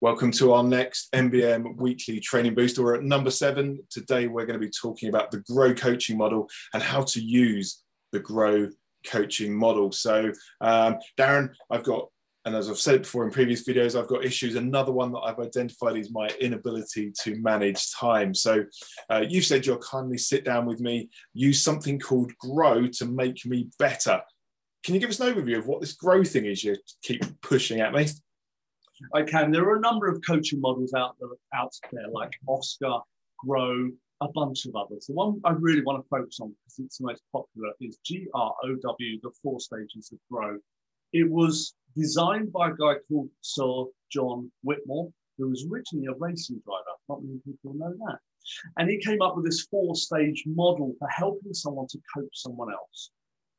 Welcome to our next MBM weekly training booster. We're at number seven. Today, we're going to be talking about the Grow coaching model and how to use the Grow coaching model. So, um, Darren, I've got, and as I've said before in previous videos, I've got issues. Another one that I've identified is my inability to manage time. So, uh, you said you'll kindly sit down with me, use something called Grow to make me better. Can you give us an overview of what this Grow thing is you keep pushing at me? I can. There are a number of coaching models out there, out there like Oscar, Grow, a bunch of others. The one I really want to focus on because it's the most popular is GROW, the four stages of Grow. It was designed by a guy called Sir John Whitmore, who was originally a racing driver. Not many people know that. And he came up with this four stage model for helping someone to coach someone else.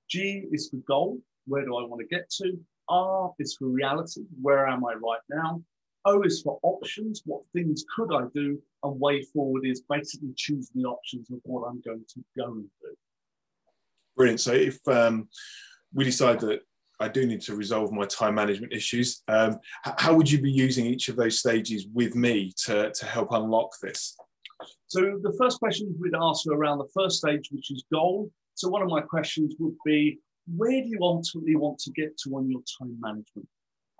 G is for goal. Where do I want to get to? R is for reality. Where am I right now? O is for options. What things could I do? And way forward is basically choosing the options of what I'm going to go and do. Brilliant. So if um, we decide that I do need to resolve my time management issues, um, how would you be using each of those stages with me to, to help unlock this? So the first questions we'd ask are around the first stage, which is goal. So one of my questions would be, where do you ultimately want to get to on your time management?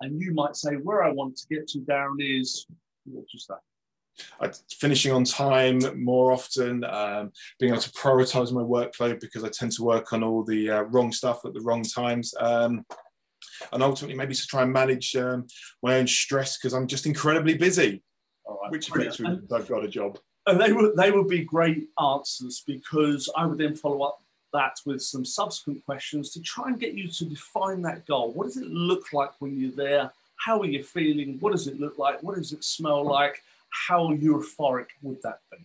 And you might say, where I want to get to, Darren, is what just that? Uh, finishing on time more often, um, being able to prioritize my workload because I tend to work on all the uh, wrong stuff at the wrong times. Um, and ultimately, maybe to try and manage um, my own stress because I'm just incredibly busy, right, which affects me I've got a job. And they would, they would be great answers because I would then follow up that with some subsequent questions to try and get you to define that goal. What does it look like when you're there? How are you feeling? What does it look like? What does it smell like? How euphoric would that be?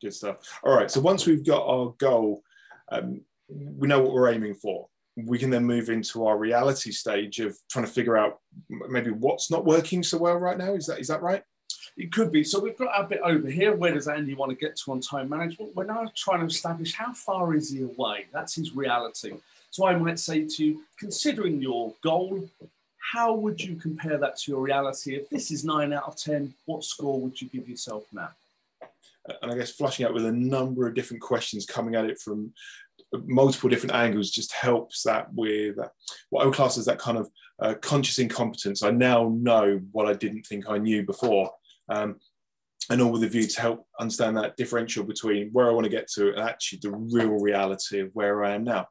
Good stuff. All right. So once we've got our goal, um, we know what we're aiming for. We can then move into our reality stage of trying to figure out maybe what's not working so well right now. Is that is that right? It could be. So we've got a bit over here. Where does Andy want to get to on time management? We're now trying to establish how far is he away. That's his reality. So I might say to you, considering your goal, how would you compare that to your reality? If this is nine out of 10, what score would you give yourself now? And I guess flushing out with a number of different questions coming at it from multiple different angles just helps that with uh, what I would class as that kind of uh, conscious incompetence. I now know what I didn't think I knew before um, and all with a view to help understand that differential between where I want to get to and actually the real reality of where I am now.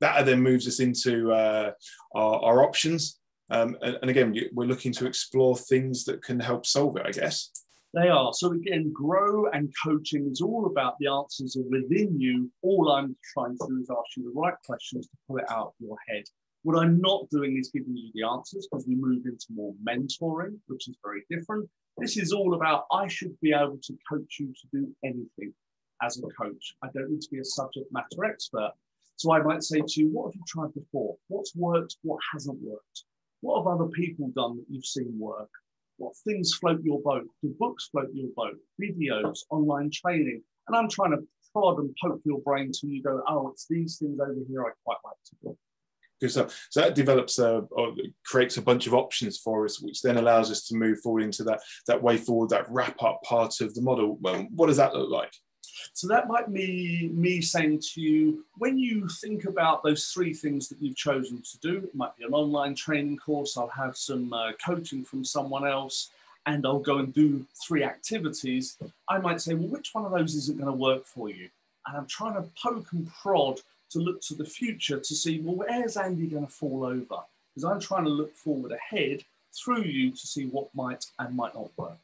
That then moves us into uh, our, our, options. Um, and, and again, we're looking to explore things that can help solve it, I guess. They are. So again, grow and coaching is all about the answers are within you. All I'm trying to do is ask you the right questions to pull it out of your head. What I'm not doing is giving you the answers because we move into more mentoring, which is very different. This is all about I should be able to coach you to do anything as a coach. I don't need to be a subject matter expert. So I might say to you, what have you tried before? What's worked? What hasn't worked? What have other people done that you've seen work? What things float your boat? Do books float your boat? Videos, online training? And I'm trying to prod and poke your brain till you go, oh, it's these things over here I quite like to do good stuff. So that develops a, or creates a bunch of options for us, which then allows us to move forward into that that way forward, that wrap up part of the model. Well, what does that look like? So that might be me saying to you, when you think about those three things that you've chosen to do, it might be an online training course. I'll have some uh, coaching from someone else. And I'll go and do three activities. I might say, well, which one of those isn't going to work for you? And I'm trying to poke and prod to look to the future to see, well, where's Andy going to fall over? Because I'm trying to look forward ahead through you to see what might and might not work.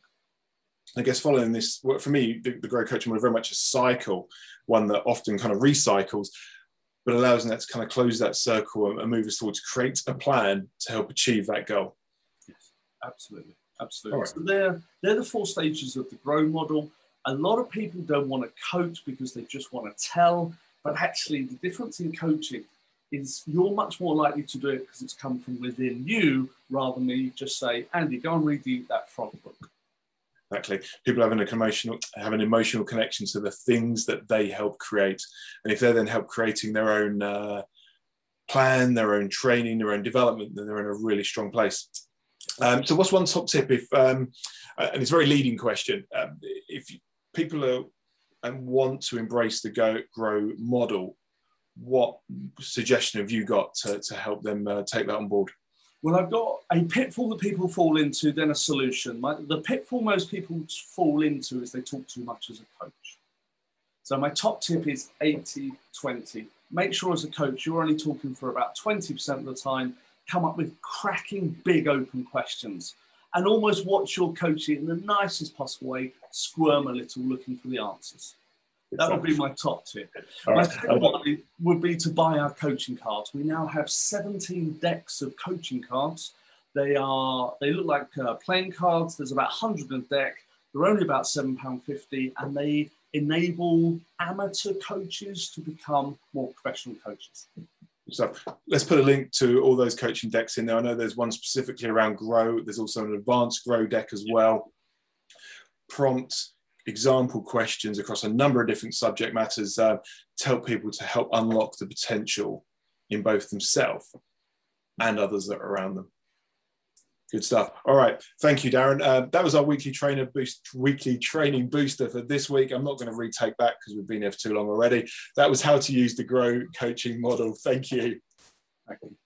I guess following this, for me, the, the Grow Coaching model very much a cycle, one that often kind of recycles, but allows us to kind of close that circle and, and move us towards create a plan to help achieve that goal. Yes, absolutely. Absolutely. Right. So they're, they're the four stages of the Grow model. A lot of people don't want to coach because they just want to tell. But actually, the difference in coaching is you're much more likely to do it because it's come from within you rather than me just say, Andy, go and read the, that frog book. Exactly. People have an emotional have an emotional connection to the things that they help create, and if they then help creating their own uh, plan, their own training, their own development, then they're in a really strong place. Um, so, what's one top tip if, um, and it's a very leading question, um, if people are and want to embrace the go grow model, what suggestion have you got to, to help them uh, take that on board? Well, I've got a pitfall that people fall into, then a solution. My, the pitfall most people fall into is they talk too much as a coach. So, my top tip is 80 20. Make sure as a coach you're only talking for about 20% of the time. Come up with cracking big open questions and almost watch your coaching in the nicest possible way squirm a little looking for the answers. That would be my top tip. All my right. second one would be to buy our coaching cards. We now have 17 decks of coaching cards. They are they look like uh, playing cards. There's about 100 in deck. They're only about £7.50 and they enable amateur coaches to become more professional coaches. So let's put a link to all those coaching decks in there. I know there's one specifically around grow. There's also an advanced grow deck as well. Prompt example questions across a number of different subject matters uh, to help people to help unlock the potential in both themselves and others that are around them. Good stuff. All right. Thank you, Darren. Uh, that was our weekly trainer boost, weekly training booster for this week. I'm not going to retake that because we've been here for too long already. That was how to use the Grow coaching model. Thank you. Thank you.